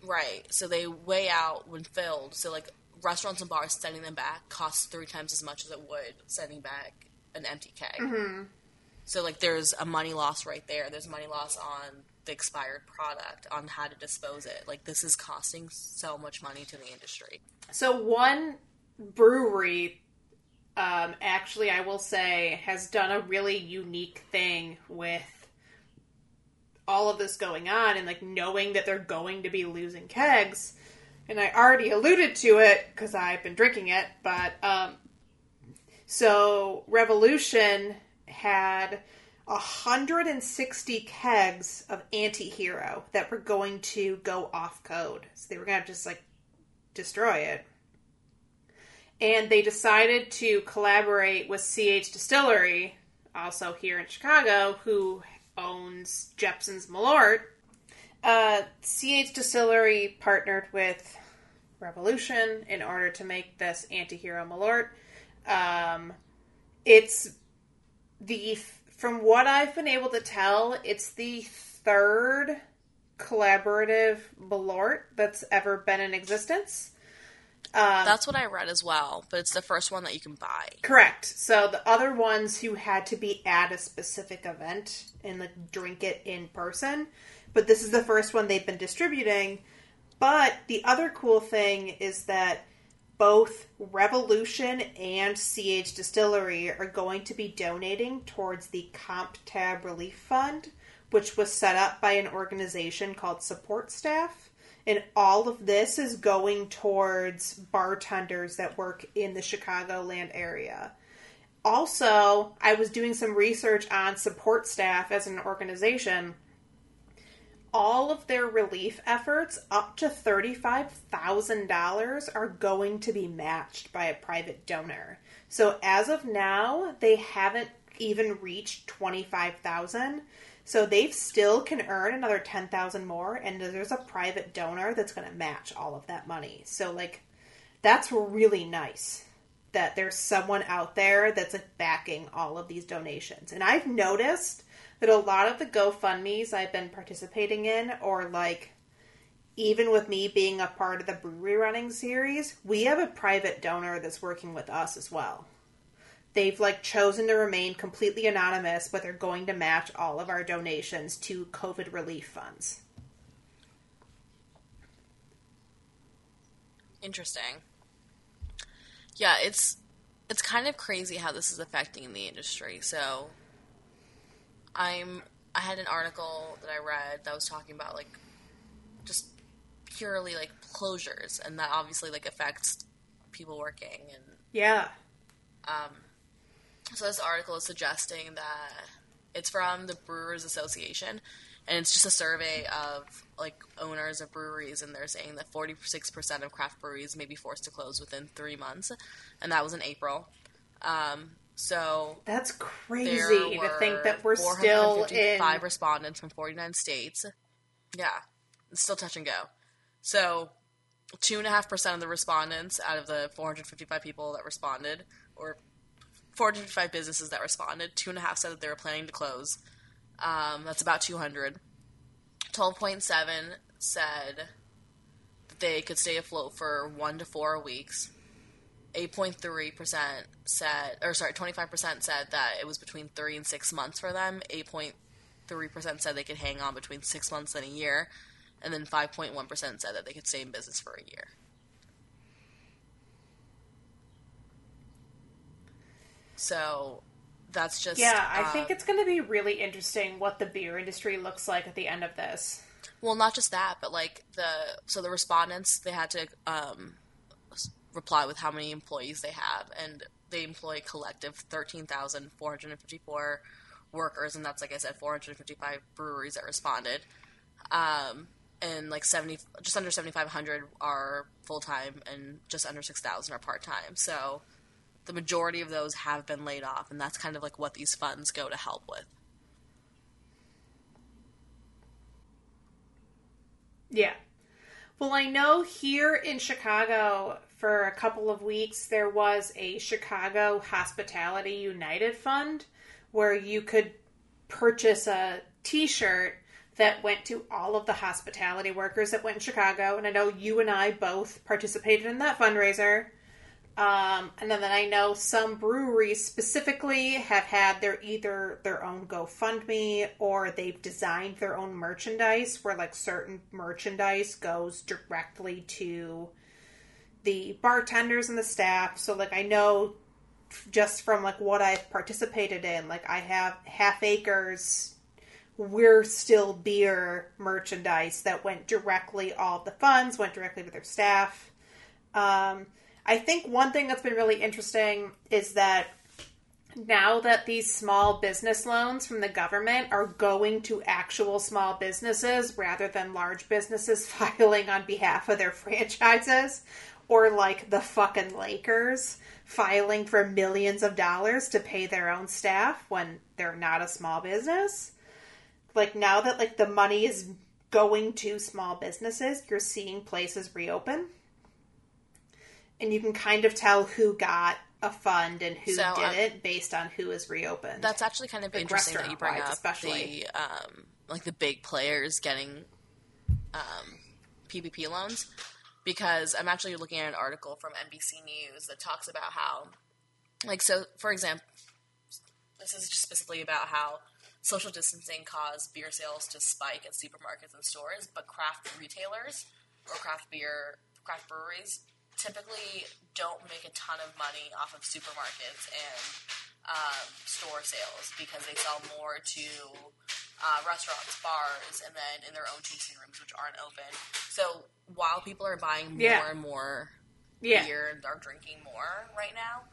Right. So they weigh out when filled. So like restaurants and bars sending them back costs three times as much as it would sending back an empty keg. Mm-hmm. So like there's a money loss right there. There's money loss on the expired product on how to dispose it. Like this is costing so much money to the industry. So one brewery um, actually I will say has done a really unique thing with all of this going on and like knowing that they're going to be losing kegs. And I already alluded to it because I've been drinking it, but um, so Revolution had 160 kegs of anti-hero that were going to go off code. So they were going to just like destroy it. And they decided to collaborate with CH Distillery, also here in Chicago, who owns Jeppson's Malort. Uh, CH Distillery partnered with Revolution in order to make this anti-hero Malort. Um, it's the from what I've been able to tell, it's the third collaborative Malort that's ever been in existence. Um, That's what I read as well, but it's the first one that you can buy. Correct. So the other ones who had to be at a specific event and like drink it in person, but this is the first one they've been distributing. But the other cool thing is that both Revolution and CH Distillery are going to be donating towards the Comp Tab Relief Fund, which was set up by an organization called Support Staff. And all of this is going towards bartenders that work in the Chicagoland area. Also, I was doing some research on support staff as an organization. All of their relief efforts, up to $35,000, are going to be matched by a private donor. So as of now, they haven't even reached 25,000. So they still can earn another 10,000 more and there's a private donor that's going to match all of that money. So like that's really nice that there's someone out there that's like backing all of these donations. And I've noticed that a lot of the GoFundMe's I've been participating in or like even with me being a part of the brewery running series, we have a private donor that's working with us as well they've like chosen to remain completely anonymous, but they're going to match all of our donations to COVID relief funds. Interesting. Yeah, it's it's kind of crazy how this is affecting the industry. So I'm I had an article that I read that was talking about like just purely like closures and that obviously like affects people working and yeah um so this article is suggesting that it's from the Brewers Association, and it's just a survey of like owners of breweries, and they're saying that 46% of craft breweries may be forced to close within three months, and that was in April. Um, so that's crazy to think that we're still in five respondents from 49 states. Yeah, it's still touch and go. So two and a half percent of the respondents out of the 455 people that responded, or 455 businesses that responded. Two and a half said that they were planning to close. Um, that's about 200. 12.7 said that they could stay afloat for one to four weeks. 8.3% said, or sorry, 25% said that it was between three and six months for them. 8.3% said they could hang on between six months and a year. And then 5.1% said that they could stay in business for a year. So that's just yeah. I uh, think it's going to be really interesting what the beer industry looks like at the end of this. Well, not just that, but like the so the respondents they had to um, reply with how many employees they have, and they employ collective thirteen thousand four hundred and fifty four workers, and that's like I said, four hundred fifty five breweries that responded. Um, and like 70 just under 7500 are full-time and just under 6000 are part-time so the majority of those have been laid off, and that's kind of like what these funds go to help with. Yeah. Well, I know here in Chicago for a couple of weeks there was a Chicago Hospitality United Fund where you could purchase a t shirt that went to all of the hospitality workers that went in Chicago. And I know you and I both participated in that fundraiser. Um, and then, I know some breweries specifically have had their either their own GoFundMe or they've designed their own merchandise where like certain merchandise goes directly to the bartenders and the staff. So like I know just from like what I've participated in, like I have half acres we're still beer merchandise that went directly all the funds went directly to their staff. Um, I think one thing that's been really interesting is that now that these small business loans from the government are going to actual small businesses rather than large businesses filing on behalf of their franchises or like the fucking Lakers filing for millions of dollars to pay their own staff when they're not a small business. Like now that like the money is going to small businesses, you're seeing places reopen and you can kind of tell who got a fund and who So, did um, it based on who is reopened. That's actually kind of Like interesting that you bring up especially. the um, like the big players getting um, PPP loans because I'm actually looking at an article from NBC News that talks about how, like, so for example, this is just specifically about how social distancing caused beer sales to spike at supermarkets and stores, but craft retailers or craft beer craft breweries typically don't make a ton of money off of supermarkets and um, store sales because they sell more to uh, restaurants, bars, and then in their own tasting rooms, which aren't open. So while people are buying more Yeah. and more yeah. beer and are drinking more right now,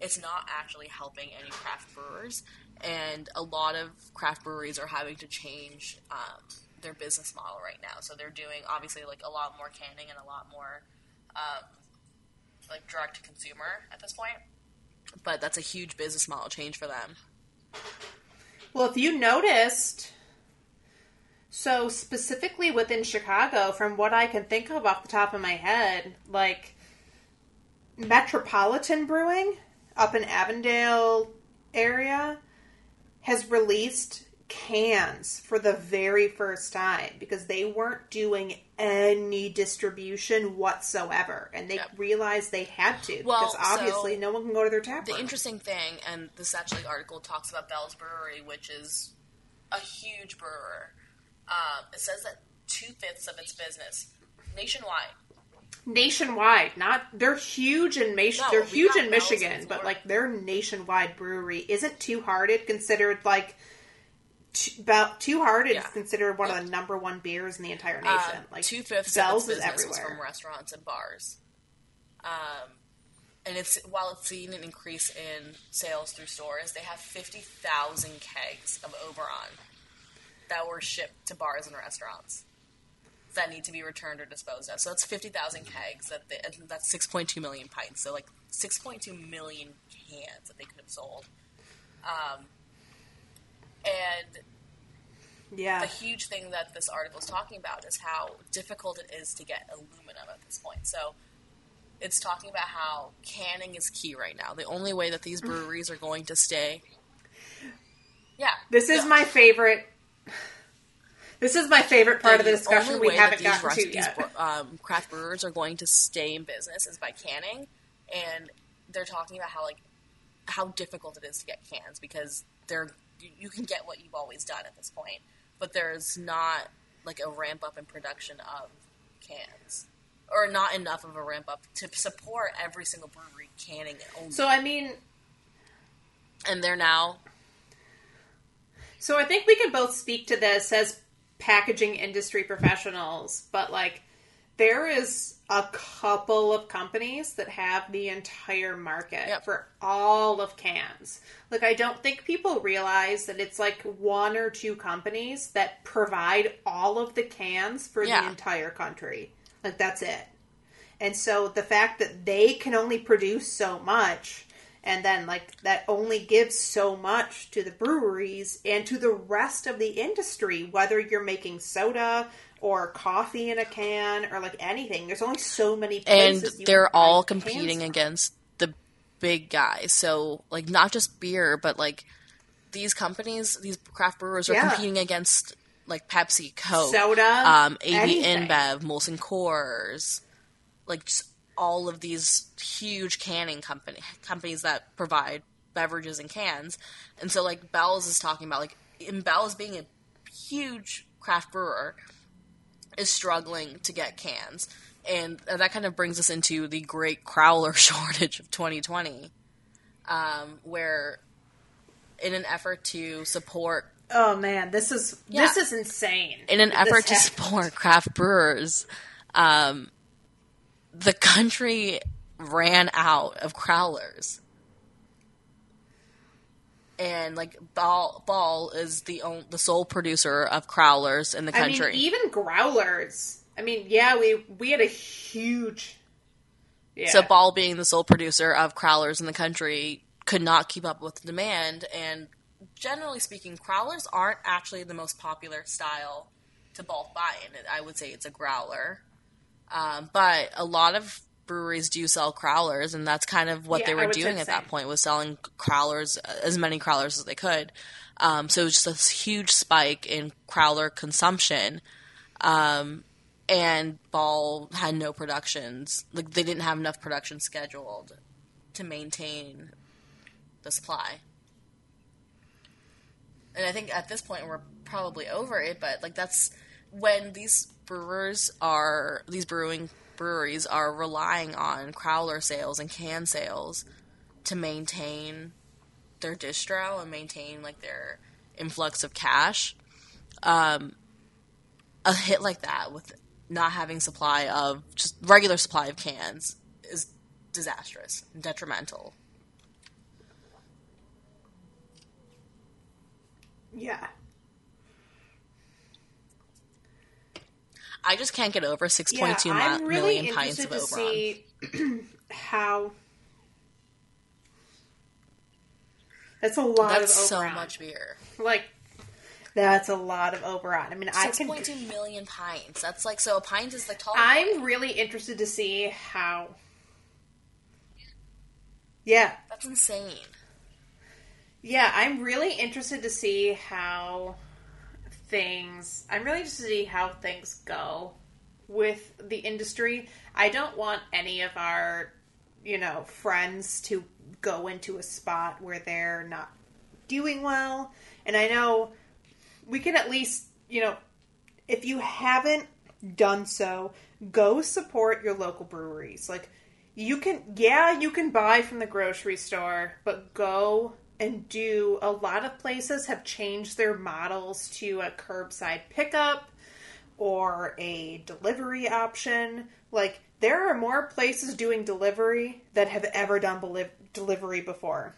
it's not actually helping any craft brewers. And a lot of craft breweries are having to change um, their business model right now. So they're doing obviously like a lot more canning and a lot more um, like direct to consumer at this point. But that's a huge business model change for them. Well, if you noticed, so specifically within Chicago, from what I can think of off the top of my head, like Metropolitan Brewing up in Avondale area has released cans for the very first time because they weren't doing any distribution whatsoever and they Yep. realized they had to Well, because obviously so no one can go to their tap The room. interesting thing, and this actually article talks about Bell's Brewery, which is a huge brewer. Um, it says that two fifths of its business nationwide. nationwide. Not they're huge in Mich- No, they're huge in Michigan, but like their nationwide brewery isn't too hard. Hearted considered like about Two Hearted Yeah. considered one of the number one beers in the entire nation. Um, like two fifths of Bell's its is everywhere. from restaurants and bars. Um, and it's while it's seen an increase in sales through stores, they have fifty thousand kegs of Oberon that were shipped to bars and restaurants that need to be returned or disposed of. So that's fifty thousand kegs. That they, and that's six point two million pints. So like six point two million cans that they could have sold. Um, and yeah, the huge thing that this article is talking about is how difficult it is to get aluminum at this point. So it's talking about how canning is key right now. The only way that these breweries are going to stay. Yeah. this is Yeah. my favorite. This is my favorite part of the discussion only we haven't these gotten rest- to yet. bre- um, craft brewers are going to stay in business is by canning, and they're talking about how like how difficult it is to get cans because they're you, you can get what you've always done at this point, but there's not like a ramp up in production of cans, or not enough of a ramp up to support every single brewery canning it only. So I mean, and they're now So I think we can both speak to this as packaging industry professionals, but like there is a couple of companies that have the entire market Yep. for all of cans. Like I don't think people realize that it's like one or two companies that provide all of the cans for Yeah. the entire country. Like that's it. And so the fact that they can only produce so much and then like that only gives so much to the breweries and to the rest of the industry whether you're making soda or coffee in a can or like anything there's only so many and places you they're all competing against the big guys. So like not just beer, but like these companies, these craft brewers are Yeah. competing against like Pepsi, Coke, soda um, AB anything. InBev, Molson Coors, like just all of these huge canning company companies that provide beverages in cans. And so like Bell's is talking about like in Bell's being a huge craft brewer is struggling to get cans. And that kind of brings us into the great crowler shortage of 2020, um, where in an effort to support oh man this is Yeah. this is insane in an effort to support craft brewers, um, the country ran out of crowlers. And like Ball, Ball is the on, the sole producer of crowlers in the I country. mean, even growlers. I mean, yeah, we we had a huge. Yeah. So Ball, being the sole producer of crowlers in the country, could not keep up with the demand. And generally speaking, crowlers aren't actually the most popular style to bulk buy in. I would say it's a growler, um, but a lot of breweries do sell crowlers, and that's kind of what Yeah, they were doing at that same. point was selling crowlers, as many crowlers as they could. Um, so it was just this huge spike in crowler consumption. Um, and Ball had no productions. Like they didn't have enough production scheduled to maintain the supply. And I think at this point we're probably over it, but like that's when these brewers are these brewing breweries are relying on crowler sales and can sales to maintain their distro and maintain like their influx of cash. Um, a hit like that with not having supply of just regular supply of cans is disastrous, and detrimental. Yeah. I just can't get over six Yeah, point two I'm really million pints interested of to Oberon. see how. That's a lot That's of so much beer. Like, that's a lot of Oberon. I mean, I Six can. point two million pints. That's like so. A pint is the tall. I'm really interested to see how. Yeah, That's insane. yeah, I'm really interested to see how things. I'm really just to see how things go with the industry. I don't want any of our, you know, friends to go into a spot where they're not doing well. And I know we can at least, you know, if you haven't done so, go support your local breweries. Like, you can, yeah, you can buy from the grocery store, but go and do. A lot of places have changed their models to a curbside pickup or a delivery option. Like, there are more places doing delivery that have ever done beli- delivery before.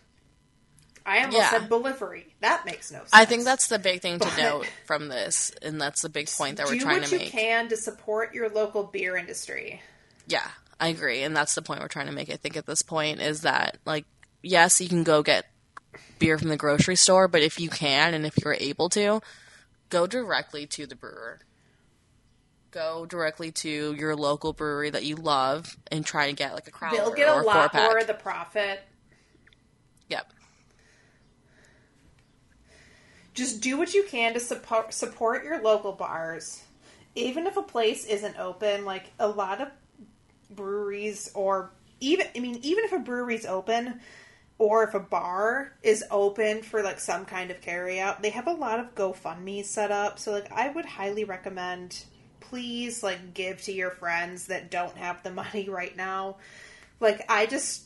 I almost Yeah. said delivery. That makes no sense. I think that's the big thing to But- note from this, and that's the big point that we're do trying what to you make. can to support your local beer industry. Yeah, I agree, and that's the point we're trying to make. I think at this point is that like yes, you can go get beer from the grocery store, but if you can and if you're able to, go directly to the brewer. Go directly to your local brewery that you love and try and get like a crowler They'll get or a a lot more of the profit. Yep. Just do what you can to support support your local bars. Even if a place isn't open, like a lot of breweries or even I mean even if a brewery's open or if a bar is open for like some kind of carry out, they have a lot of GoFundMe set up. So like I would highly recommend please like give to your friends that don't have the money right now. Like I just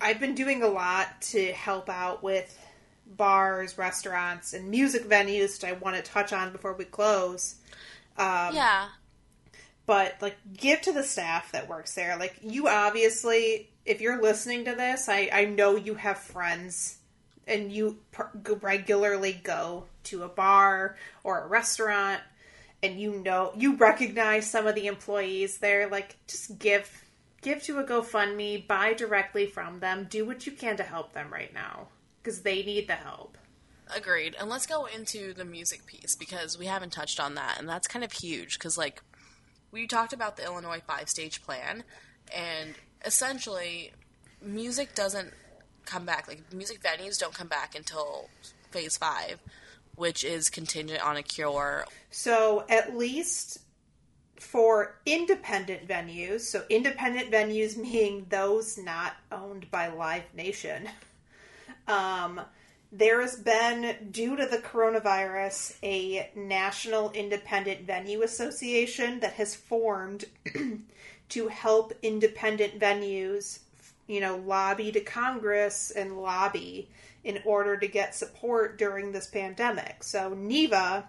I've been doing a lot to help out with bars, restaurants, and music venues, which I want to touch on before we close. Um, yeah. But like, give to the staff that works there. Like, you obviously, if you're listening to this, I I know you have friends, and you go- regularly go to a bar or a restaurant, and you know you recognize some of the employees there. Like, just give give to a GoFundMe, buy directly from them, do what you can to help them right now because they need the help. Agreed. And let's go into the music piece because we haven't touched on that, and that's kind of huge because, like, we talked about the Illinois five stage plan, and essentially, music doesn't come back. Like, music venues don't come back until phase five, which is contingent on a cure. So at least for independent venues, so independent venues meaning those not owned by Live Nation, um, there has been, due to the coronavirus, a National Independent Venue Association that has formed to help independent venues, you know, lobby to Congress and lobby in order to get support during this pandemic. So NIVA,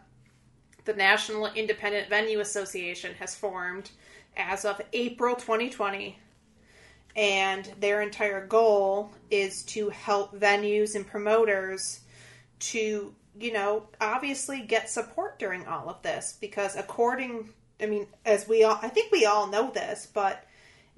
the National Independent Venue Association, has formed as of April 2020 and their entire goal is to help venues and promoters to you know obviously get support during all of this because according i mean as we all i think we all know this but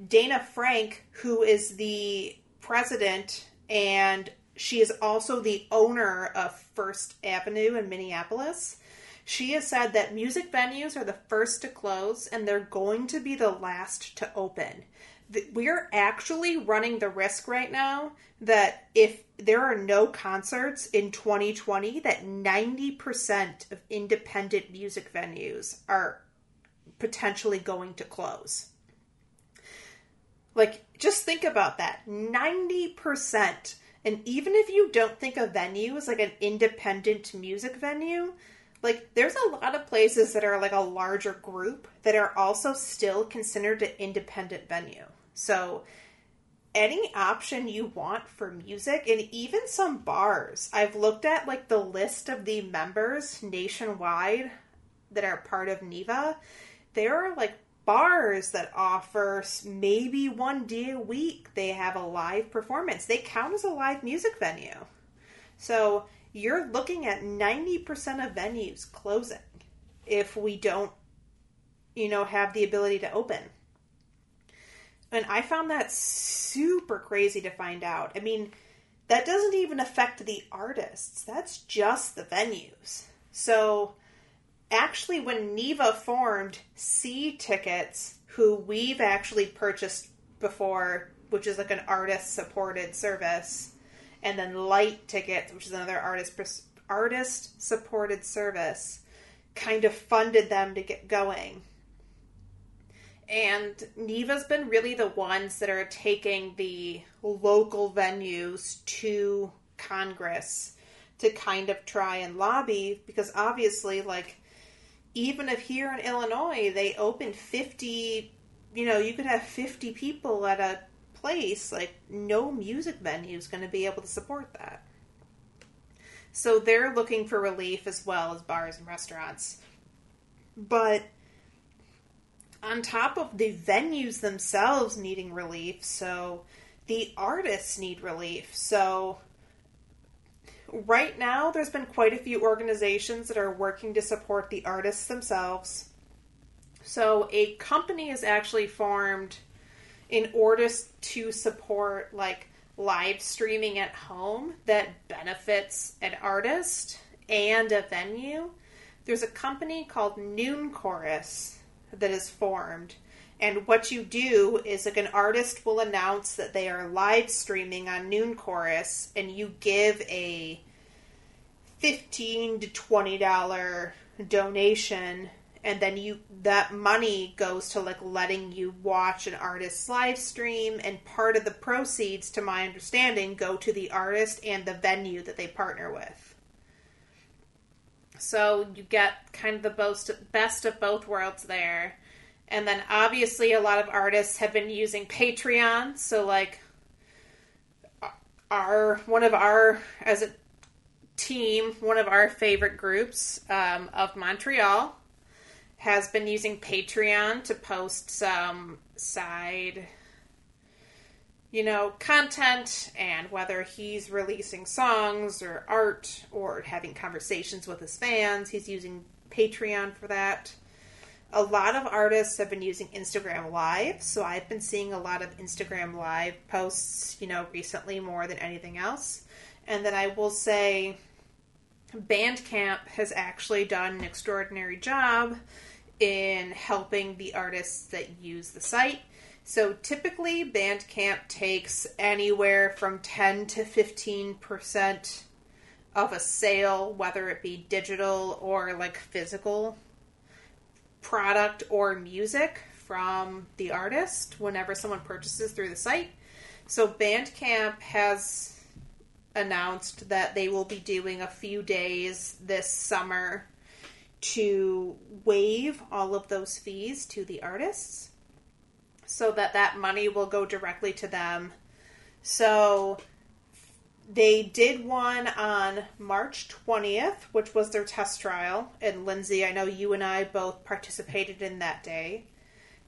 Dayna Frank who is the president and she is also the owner of first avenue in minneapolis she has said that music venues are the first to close and they're going to be the last to open. We're actually running the risk right now that if there are no concerts in 2020 that 90% of independent music venues are potentially going to close. Like just think about that. 90% and even if you don't think a venue is like an independent music venue like there's a lot of places that are like a larger group that are also still considered an independent venue. So any option you want for music and even some bars. I've looked at like the list of the members nationwide that are part of NIVA there are like bars that offer maybe one day a week they have a live performance. They count as a live music venue. So you're looking at 90% of venues closing if we don't you know have the ability to open. And i found that super crazy to find out. I mean that doesn't even affect the artists. That's just the venues. So actually when NIVA formed c tickets who we've actually purchased before which is like an artist supported service and then light tickets which is another artist artist supported service kind of funded them to get going. And NIVA's been really the ones that are taking the local venues to Congress to kind of try and lobby because obviously, like, even if here in Illinois they open 50, you know, you could have 50 people at a place, like, no music venue is going to be able to support that. So they're looking for relief as well as bars and restaurants. But on top of the venues themselves needing relief, so the artists need relief. So right now there's been quite a few organizations that are working to support the artists themselves. So a company is actually formed in order to support like live streaming at home that benefits an artist and a venue. There's a company called Noon Chorus that is formed. And what you do is like an artist will announce that they are live streaming on Noon Chorus, and you give a fifteen to twenty dollar donation, and then you that money goes to like letting you watch an artist's live stream, and part of the proceeds, to my understanding, go to the artist and the venue that they partner with. So you get kind of the best, best of both worlds there. And then obviously a lot of artists have been using Patreon. So like our one of our as a team, one of our favorite groups um, of Montreal has been using Patreon to post some side you know, content and whether he's releasing songs or art or having conversations with his fans. He's using Patreon for that. A lot of artists have been using Instagram Live, so I've been seeing a lot of Instagram Live posts, you know, recently more than anything else. And then I will say Bandcamp has actually done an extraordinary job in helping the artists that use the site so typically, Bandcamp takes anywhere from 10 to 15% of a sale, whether it be digital or like physical product or music from the artist whenever someone purchases through the site. So Bandcamp has announced that they will be doing a few days this summer to waive all of those fees to the artists so that that money will go directly to them. So they did one on March 20th, which was their test trial. And Lindsay, I know you and I both participated in that day.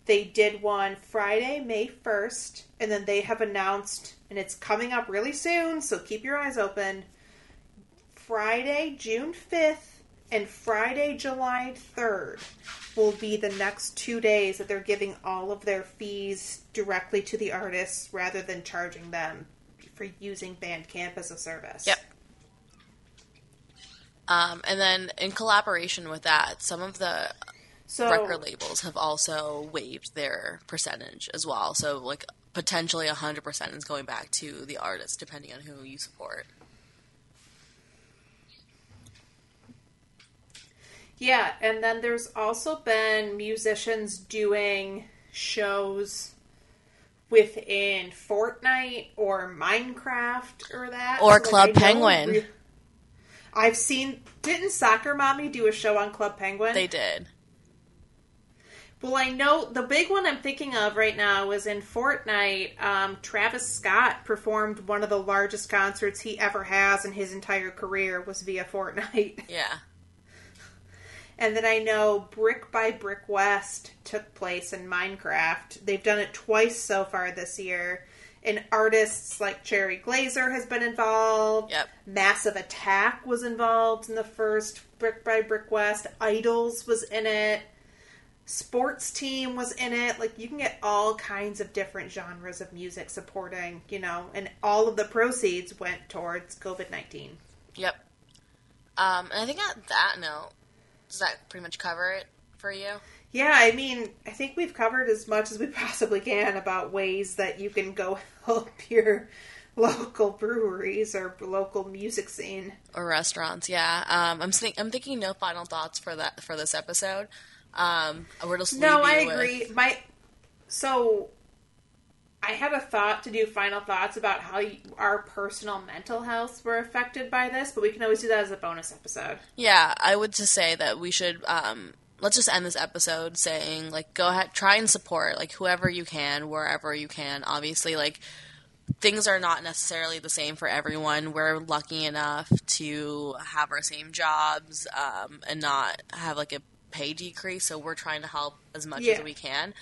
They did one Friday, May 1st, and then they have announced, and it's coming up really soon, so keep your eyes open. Friday, June 5th, and Friday, July 3rd will be the next two days that they're giving all of their fees directly to the artists rather than charging them for using Bandcamp as a service. Yep. Um, and then in collaboration with that, some of the So record labels have also waived their percentage as well. So like potentially 100% is going back to the artist depending on who you support. Yeah, and then there's also been musicians doing shows within Fortnite or Minecraft or that. Or So, Club Penguin. re- I've seen. Didn't Soccer Mommy do a show on Club Penguin? They did. Well, I know the big one I'm thinking of right now was in Fortnite. Um, Travis Scott performed one of the largest concerts he ever has in his entire career was via Fortnite. Yeah. And then I know Brick by Brick West took place in Minecraft. They've done it twice so far this year. And artists like Cherry Glazerr has been involved. Yep. Massive Attack was involved in the first Brick by Brick West. IDLES was in it. Sports Team was in it. Like you can get all kinds of different genres of music supporting, you know, and all of the proceeds went towards COVID 19. Yep. Um, and I think on that note, does that pretty much cover it for you? Yeah, I mean, I think we've covered as much as we possibly can about ways that you can go help your local breweries or local music scene. Or restaurants? Yeah. Um, I'm think I'm thinking no final thoughts for that for this episode. Um, we're just No, I you with- agree. My so I had a thought to do final thoughts about how you, our personal mental health were affected by this, but we can always do that as a bonus episode. Yeah, I would just say that we should um let's just end this episode saying like go ahead try and support like whoever you can, wherever you can. Obviously like things are not necessarily the same for everyone. We're lucky enough to have our same jobs um, and not have like a pay decrease, so we're trying to help as much Yeah. as we can.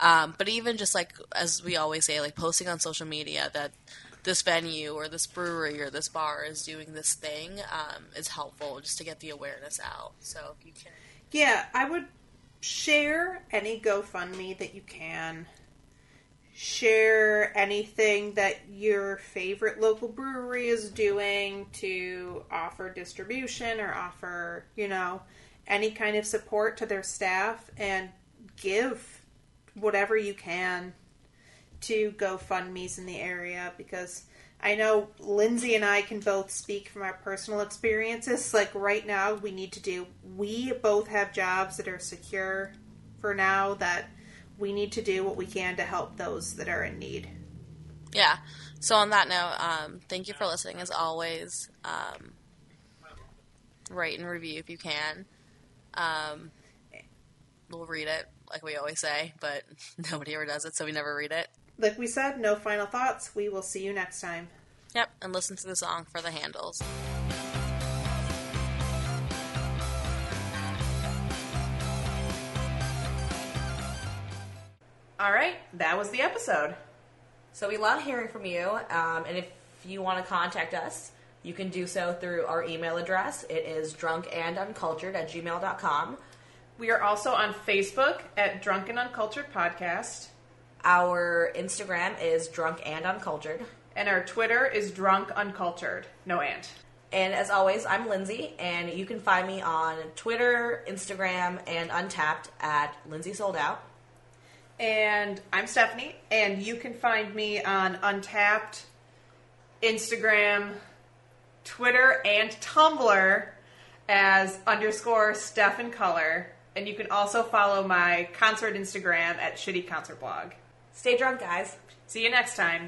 Um, but even just like as we always say, like posting on social media that this venue or this brewery or this bar is doing this thing um, is helpful just to get the awareness out. So you can, Yeah, I would share any GoFundMe that you can. Share anything that your favorite local brewery is doing to offer distribution or offer, you know, any kind of support to their staff and give whatever you can to GoFundMe's in the area because I know Lindsay and I can both speak from our personal experiences. Like right now, we need to do, we both have jobs that are secure for now that we need to do what we can to help those that are in need. yeah. So on that note, um, thank you for listening as always. Um, and review if you can. Um, we'll read it like we always say, but nobody ever does it, so we never read it. Like we said, no final thoughts. We will see you next time. Yep, and listen to the song for the handles. All right, that was the episode. So we love hearing from you, um, and if you want to contact us, you can do so through our email address. It is drunkanduncultured at gmail.com. We are also on Facebook at Drunk and Uncultured Podcast, Our Instagram is drunk and uncultured. and our Twitter is Drunk Uncultured. No and. And as always, I'm Lindsay, and you can find me on Twitter, Instagram, and Untappd at Lindsay Sold Out. And I'm Stephanie, and you can find me on Untappd, Instagram, Twitter, and Tumblr as underscore Steph in Color. And you can also follow my concert Instagram at Shitty Concert Blog. Stay drunk, guys. See you next time.